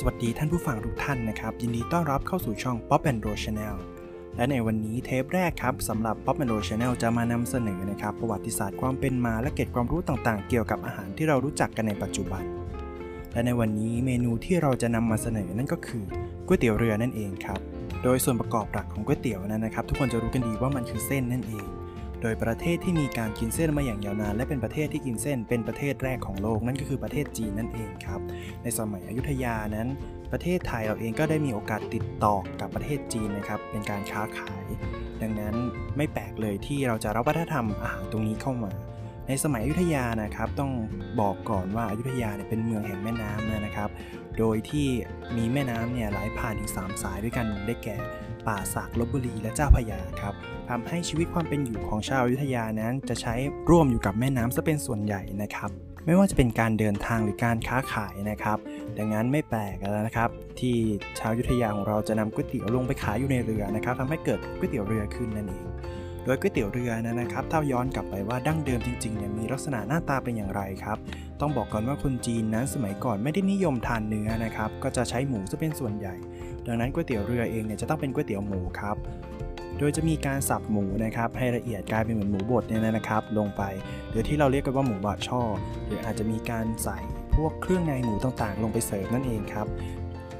สวัสดีท่านผู้ฟังทุกท่านนะครับ ยินดีต้อนรับเข้าสู่ช่อง Pop and Roll Channel และในวันนี้เทปแรกครับสำหรับ Pop and Roll Channel จะมานำเสนอนะครับ ประวัติศาสตร์ความเป็นมาและเกร็ดความรู้ต่างๆ เกี่ยวกับอาหารที่เรารู้จักกันในปัจจุบัน และในวันนี้เมนูที่เราจะนำมาเสนอนั่นก็คือก๋วยเตี๋ยวเรือนั่นเองครับ โดยส่วนประกอบหลักของก๋วยเตี๋ยวนั้นนะครับ ทุกคนจะรู้กันดีว่ามันคือเส้นนั่นเอง โดยประเทศที่มีการกินเส้นมาอย่างยาวนาน และเป็นประเทศที่กินเส้นเป็นประเทศแรกของโลกนั่นก็คือประเทศจีนนั่นเองครับ ในสมัยอยุธยานั้น ประเทศไทยเราเองก็ได้มีโอกาสติดต่อกับประเทศจีนนะครับเป็นการค้าขาย ดังนั้นไม่แปลกเลยที่เราจะรับวัฒนธรรมอาหารตรงนี้เข้ามาในสมัยอยุธยานะครับต้องบอกก่อนว่าอายุธยาเนี่ยเป็นเมืองแห่งแม่น้ำนะครับ โดยที่มีแม่น้ำเนี่ยไหลผ่านถึง3สายด้วยกันได้แก่ ป่าสักลบบุรีและเจ้าพยาครับทำให้ชีวิตความเป็นอยู่ของชาวอยุธยานั้น จะใช้ร่วมอยู่กับแม่น้ำซะเป็นส่วนใหญ่นะครับไม่ว่าจะเป็นการเดินทางหรือการค้าขายนะครับ ดังนั้นไม่แปลกแล้วนะครับ ที่ชาวยุธยาของเราจะนำก๋วยเตี๋ยวลงไปขายอยู่ในเรือนะครับทำให้เกิดก๋วยเตี๋ยวเรือขึ้นนั่นเองโดยก๋วยเตี๋ยวเรือนะครับถ้าย้อนกลับไปว่าดั้งเดิมจริงๆเนี่ยมีลักษณะหน้าตาเป็นอย่างไรครับ ต้องบอกก่อนว่าคนจีนนั้นสมัยก่อนไม่ได้นิยมทานเนื้อนะครับ ก็จะใช้หมูซะเป็นส่วนใหญ่ ดังนั้นก๋วยเตี๋ยวเรือเองเนี่ยจะต้องเป็นก๋วยเตี๋ยวหมูครับ โดยจะมีการสับหมูนะครับให้ละเอียดกลายเป็นเหมือนหมูบดเนี่ยนะครับ ลงไป หรือที่เราเรียกกันว่าหมูบะช่อ หรืออาจจะมีการใส่พวกเครื่องในหมูต่างๆ ลงไปเสิร์ฟนั่นเองครับ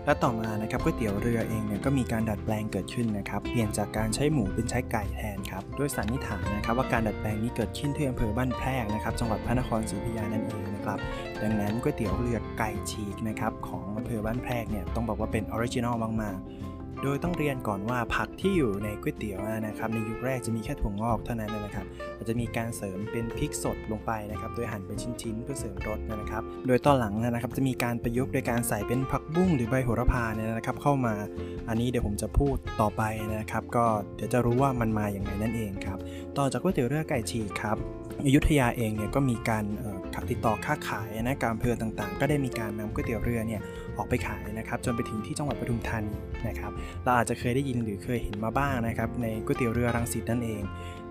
และต่อมานะครับก๋วยเตี๋ยวเรือเองเนี่ยก็มีการดัดแปลงเกิดขึ้นนะครับเปลี่ยนจากการใช้หมูเป็นใช้ไก่แทนครับโดยสันนิษฐานนะครับว่าการดัดแปลงนี้เกิดขึ้นที่อำเภอบ้านแพรกนะครับจังหวัดพระนครศรีอยุธยานั่นเองนะครับดังนั้นก๋วยเตี๋ยวเรือไก่ฉีกนะครับของอำเภอบ้านแพรกเนี่ยต้องบอกว่าเป็น originalมากๆโดยต้องเรียนก่อนว่าผักที่อยู่ในก๋วยเตี๋ยวนะครับในยุคแรกจะมีแค่ถั่วงอกเท่านั้นนะครับ ราจจะมีการเสริมเป็นพริกสดลงไปนะครับ โดยหั่นเป็นชิ้นๆเพื่อเสริมรสนะครับ โดยตอนหลังนะครับจะมีการประยุกต์โดยการใส่เป็นผักบุ้งหรือใบโหระพาเนี่ยนะครับ เข้ามา อันนี้เดี๋ยวผมจะพูดต่อไปนะครับ ก็เดี๋ยวจะรู้ว่ามันมาอย่างไรนั่นเองครับ ต่อจากก๋วยเตี๋ยวเรือไก่ฉีกครับ อยุธยาเองเนี่ยก็มีการติดต่อค้าขายนะการอำเภอต่างๆ ก็ได้มีการนำก๋วยเตี๋ยวเรือเนี่ยออกไปขายนะครับจนไปถึงที่จังหวัดปทุมธานีนะครับเราอาจจะเคยได้ยินหรือเคยเห็นมาบ้างนะครับในก๋วยเตี๋ยวเรือรังสิตนั่นเอง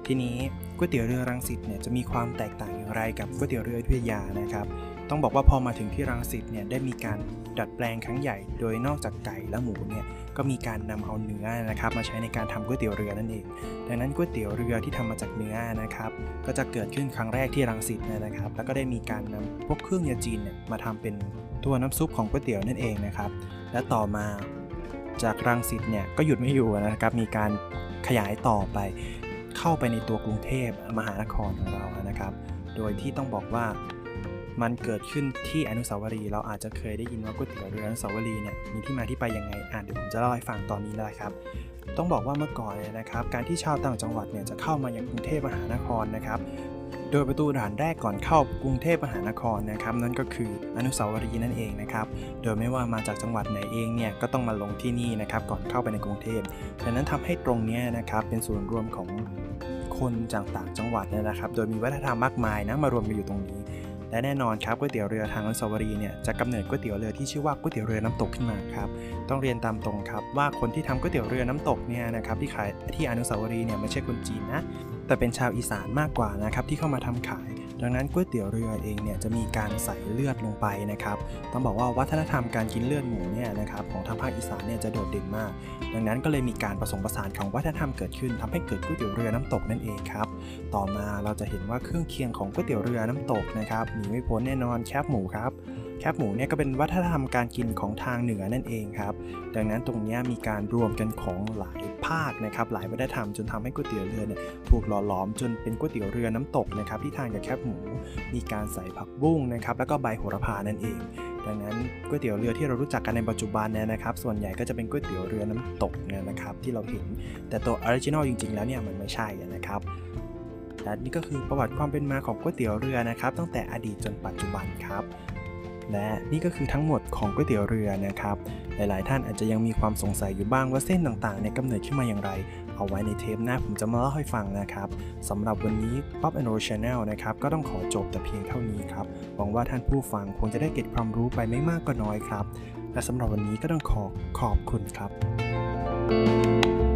ทีนี้ก๋วยเตี๋ยวเรือรังสิตเนี่ยจะมีความแตกต่างอย่างไรกับก๋วยเตี๋ยวเรืออยุธยานะครับ ต้องบอกว่าพอมาถึงที่รังสิตเนี่ยได้มีการดัดแปลงครั้งใหญ่ โดยนอกจากไก่และหมูเนี่ยก็มีการนำเอาเนื้อนะครับมาใช้ในการทำก๋วยเตี๋ยวเรือนั่นเอง ดังนั้นก๋วยเตี๋ยวเรือที่ทำมาจากเนื้อนะครับก็จะเกิดขึ้นครั้งแรกที่รังสิตนะครับ แล้วก็ได้มีการนำพวกเครื่องยาจีนเนี่ยมาทำเป็นตัวน้ำซุปของก๋วยเตี๋ยวนั่นเองนะครับ และต่อมาจากรังสิตเนี่ยก็หยุดไม่อยู่นะครับมีการขยายต่อไป เข้าไปในตัวกรุงเทพมหานครของเรานะครับ โดยที่ต้องบอกว่า มันเกิดขึ้นที่อนุสาวรีย์เราอาจจะเคยได้ยินว่าก๋วยเตี๋ยวเรืออนุสาวรีย์เนี่ยมีที่มาที่ไปยังไงอ่านเดี๋ยวผมจะเล่าให้ฟังตอนนี้เลยครับ ต้องบอกว่าเมื่อก่อนเนี่ยนะครับ การที่ชาวต่างจังหวัดเนี่ยจะเข้ามายังกรุงเทพมหานครนะครับโดยประตูด่านแรกก่อนเข้ากรุงเทพมหานครนะครับนั่นก็คืออนุสาวรีย์นั่นเองนะครับโดยไม่ว่ามาจากจังหวัดไหนเองเนี่ยก็ต้องมาลงที่นี่นะครับก่อนเข้าไปในกรุงเทพดังนั้นทำให้ตรงนี้นะครับเป็นศูนย์รวมของคนจากต่างจังหวัดนะครับ โดยมีวัฒนธรรมมากมายนะมารวมกันอยู่ตรงนี้ และแน่นอนครับก๋วยเตี๋ยวเรือทางอนุสาวรีย์เนี่ยจะกำเนิดก๋วยเตี๋ยวเรือที่ชื่อว่าก๋วยเตี๋ยวเรือน้ำตกขึ้นมาครับต้องเรียนตามตรงครับว่าคนที่ทำก๋วยเตี๋ยวเรือน้ำตกเนี่ยนะครับที่ขายที่อนุสาวรีย์เนี่ยไม่ใช่คนจีนนะแต่เป็นชาวอีสานมากกว่านะครับที่เข้ามาทำขาย ดังนั้นก๋วยเตี๋ยวเรือเองเนี่ยจะมีการใส่เลือดลงไปนะครับต้องบอกว่าวัฒนธรรมการกินเลือดหมูเนี่ยนะครับของทางภาคอีสานเนี่ยจะโดดเด่นมาก ดังนั้นก็เลยมีการผสมผสานของวัฒนธรรมเกิดขึ้นทำให้เกิดก๋วยเตี๋ยวเรือน้ำตกนั่นเองครับต่อมาเราจะเห็นว่าเครื่องเคียงของก๋วยเตี๋ยวเรือน้ำตกนะครับมีไม่พ้นแน่นอนแคบหมูครับ แคบหมูเนี่ยก็เป็นวัฒนธรรมการกินของทางเหนือนั่นเองครับ ดังนั้นตรงนี้มีการรวมกันของหลายภาคนะครับหลายวัฒนธรรมจนทำให้ก๋วยเตี๋ยวเรือเนี่ยถูกหล่อหลอมจนเป็นก๋วยเตี๋ยวเรือน้ำตกนะครับที่ทานกับแคบหมู มีการใส่ผักบุ้งนะครับแล้วก็ใบโหระพานั่นเอง ดังนั้นก๋วยเตี๋ยวเรือที่เรารู้จักกันในปัจจุบันเนี่ยนะครับ ส่วนใหญ่ก็จะเป็นก๋วยเตี๋ยวเรือน้ำตกเนี่ยนะครับที่เราเห็น แต่ตัว original จริงๆ แล้วเนี่ยมันไม่ใช่นะครับและนี่ก็คือประวัติความเป็นมาของก๋วยเตี๋ยวเรือนะครับ ตั้งแต่อดีตจนปัจจุบันครับ และนี่ก็คือทั้งหมดของก๋วยเตี๋ยวเรือนะครับ หลายๆ ท่านอาจจะยังมีความสงสัยอยู่บ้างว่าเส้นต่างๆเนี่ยกำเนิดขึ้นมาอย่างไร เอาไว้ในเทปหน้าผมจะมาเล่าให้ฟังนะครับสำหรับวันนี้ Pop and Roll Channel นะครับก็ต้องขอจบแต่เพียงเท่านี้ครับ หวังว่าท่านผู้ฟังคงจะได้เก็บความรู้ไปไม่มากก็น้อยครับ และสำหรับวันนี้ก็ต้องขอขอบคุณครับ thank you